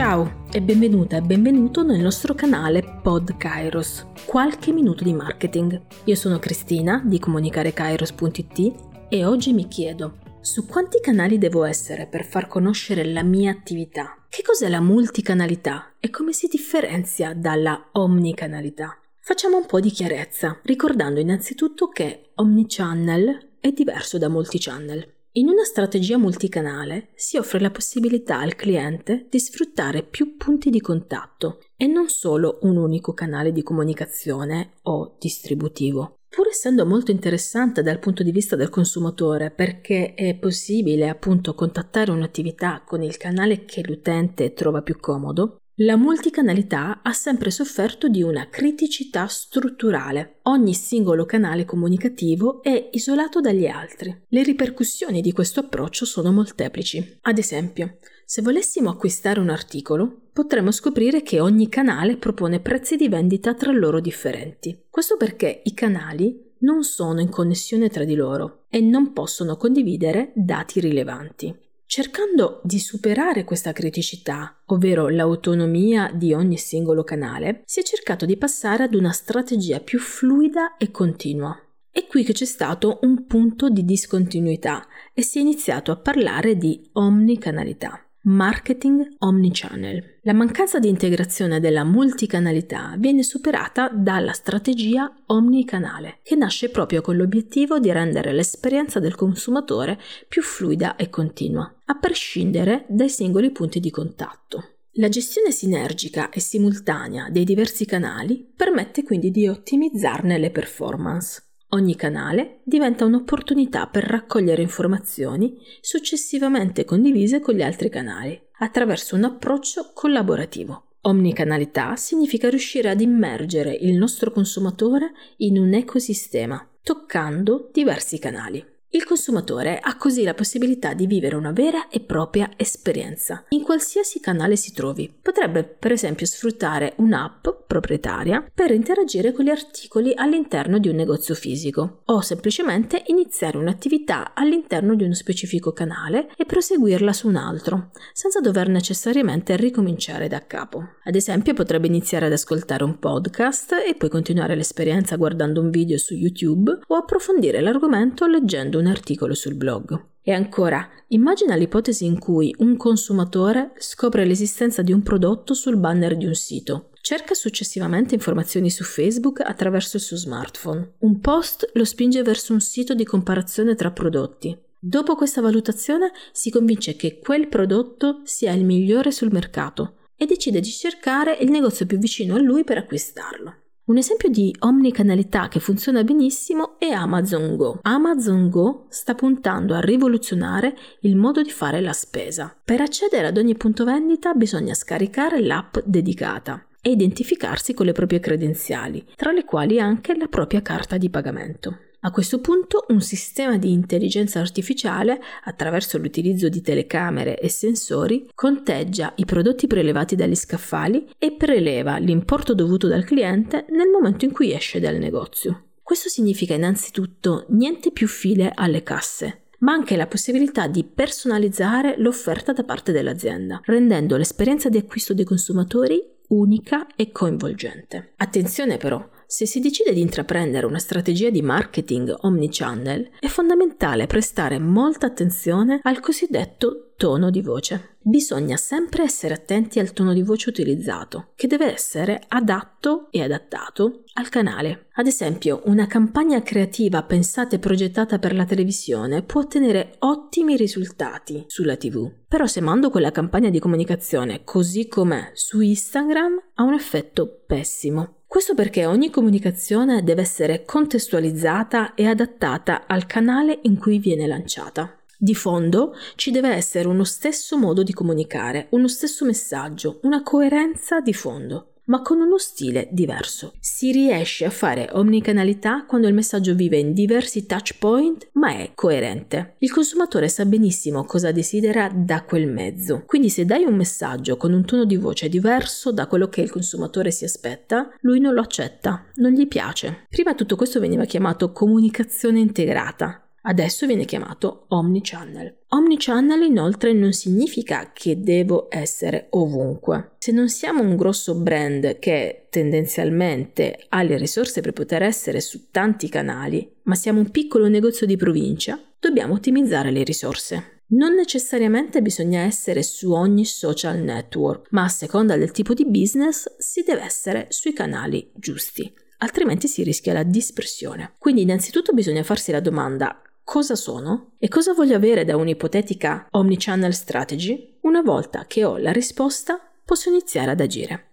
Ciao e benvenuta e benvenuto nel nostro canale Pod Kairos, qualche minuto di marketing. Io sono Cristina di comunicarekairos.it e oggi mi chiedo su quanti canali devo essere per far conoscere la mia attività? Che cos'è la multicanalità e come si differenzia dalla omnicanalità? Facciamo un po' di chiarezza, ricordando innanzitutto che omnichannel è diverso da multichannel. In una strategia multicanale si offre la possibilità al cliente di sfruttare più punti di contatto e non solo un unico canale di comunicazione o distributivo. Pur essendo molto interessante dal punto di vista del consumatore perché è possibile appunto contattare un'attività con il canale che l'utente trova più comodo, la multicanalità ha sempre sofferto di una criticità strutturale. Ogni singolo canale comunicativo è isolato dagli altri. Le ripercussioni di questo approccio sono molteplici. Ad esempio, se volessimo acquistare un articolo, potremmo scoprire che ogni canale propone prezzi di vendita tra loro differenti. Questo perché i canali non sono in connessione tra di loro e non possono condividere dati rilevanti. Cercando di superare questa criticità, ovvero l'autonomia di ogni singolo canale, si è cercato di passare ad una strategia più fluida e continua. È qui che c'è stato un punto di discontinuità e si è iniziato a parlare di omnicanalità. Marketing omnichannel. La mancanza di integrazione della multicanalità viene superata dalla strategia omnicanale, che nasce proprio con l'obiettivo di rendere l'esperienza del consumatore più fluida e continua, a prescindere dai singoli punti di contatto. La gestione sinergica e simultanea dei diversi canali permette quindi di ottimizzarne le performance. Ogni canale diventa un'opportunità per raccogliere informazioni successivamente condivise con gli altri canali, attraverso un approccio collaborativo. Omnicanalità significa riuscire ad immergere il nostro consumatore in un ecosistema, toccando diversi canali. Il consumatore ha così la possibilità di vivere una vera e propria esperienza in qualsiasi canale si trovi. Potrebbe per esempio sfruttare un'app proprietaria per interagire con gli articoli all'interno di un negozio fisico o semplicemente iniziare un'attività all'interno di uno specifico canale e proseguirla su un altro, senza dover necessariamente ricominciare da capo. Ad esempio potrebbe iniziare ad ascoltare un podcast e poi continuare l'esperienza guardando un video su YouTube o approfondire l'argomento leggendo un articolo sul blog. E ancora, immagina l'ipotesi in cui un consumatore scopre l'esistenza di un prodotto sul banner di un sito. Cerca successivamente informazioni su Facebook attraverso il suo smartphone. Un post lo spinge verso un sito di comparazione tra prodotti. Dopo questa valutazione si convince che quel prodotto sia il migliore sul mercato e decide di cercare il negozio più vicino a lui per acquistarlo. Un esempio di omnicanalità che funziona benissimo è Amazon Go. Amazon Go sta puntando a rivoluzionare il modo di fare la spesa. Per accedere ad ogni punto vendita bisogna scaricare l'app dedicata e identificarsi con le proprie credenziali, tra le quali anche la propria carta di pagamento. A questo punto un sistema di intelligenza artificiale, attraverso l'utilizzo di telecamere e sensori, conteggia i prodotti prelevati dagli scaffali e preleva l'importo dovuto dal cliente nel momento in cui esce dal negozio. Questo significa innanzitutto niente più file alle casse, ma anche la possibilità di personalizzare l'offerta da parte dell'azienda, rendendo l'esperienza di acquisto dei consumatori unica e coinvolgente. Attenzione però, se si decide di intraprendere una strategia di marketing omnichannel, è fondamentale prestare molta attenzione al cosiddetto tono di voce. Bisogna sempre essere attenti al tono di voce utilizzato, che deve essere adatto e adattato al canale. Ad esempio, una campagna creativa pensata e progettata per la televisione può ottenere ottimi risultati sulla TV. Però se mando quella campagna di comunicazione così com'è su Instagram ha un effetto pessimo. Questo perché ogni comunicazione deve essere contestualizzata e adattata al canale in cui viene lanciata. Di fondo ci deve essere uno stesso modo di comunicare, uno stesso messaggio, una coerenza di fondo ma con uno stile diverso. Si riesce a fare omnicanalità quando il messaggio vive in diversi touch point, ma è coerente. Il consumatore sa benissimo cosa desidera da quel mezzo. Quindi se dai un messaggio con un tono di voce diverso da quello che il consumatore si aspetta, lui non lo accetta, non gli piace. Prima tutto questo veniva chiamato comunicazione integrata. Adesso viene chiamato omnichannel. Omnichannel inoltre non significa che devo essere ovunque. Se non siamo un grosso brand che tendenzialmente ha le risorse per poter essere su tanti canali, ma siamo un piccolo negozio di provincia, dobbiamo ottimizzare le risorse. Non necessariamente bisogna essere su ogni social network, ma a seconda del tipo di business si deve essere sui canali giusti, altrimenti si rischia la dispersione. Quindi innanzitutto bisogna farsi la domanda cosa sono e cosa voglio avere da un'ipotetica omnichannel strategy. Una volta che ho la risposta, posso iniziare ad agire.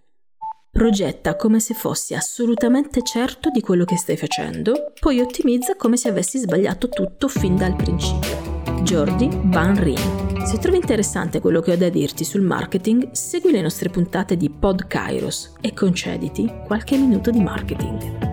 Progetta come se fossi assolutamente certo di quello che stai facendo, poi ottimizza come se avessi sbagliato tutto fin dal principio. Jordi Van Ryn. Se trovi interessante quello che ho da dirti sul marketing, segui le nostre puntate di Pod Kairos e concediti qualche minuto di marketing.